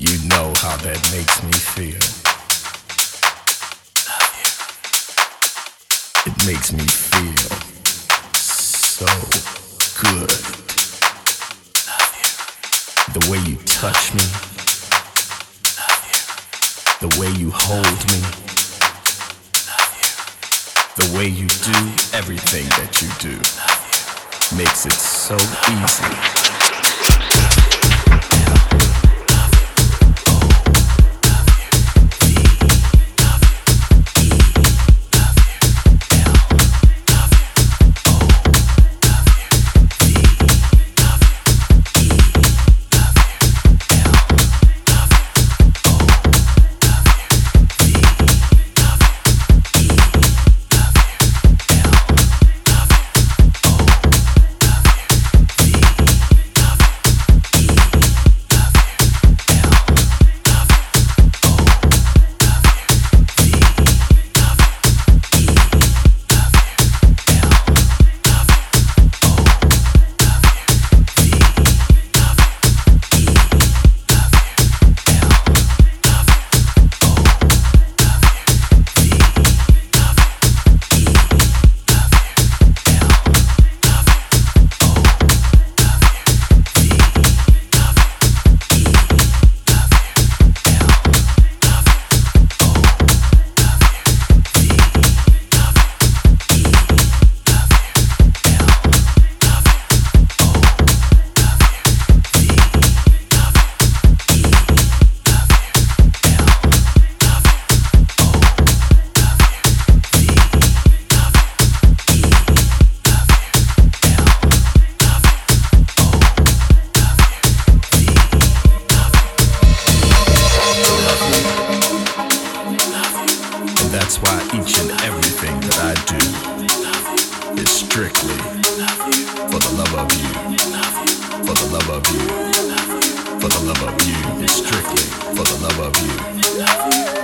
You know how that makes me feel. It makes me feel so good. The way you touch me, the way you hold me, the way you do everything that you do makes it so easy. That's why each and everything that I do is strictly for the love of you. For the love of you. For the love of you. It's strictly for the love of you.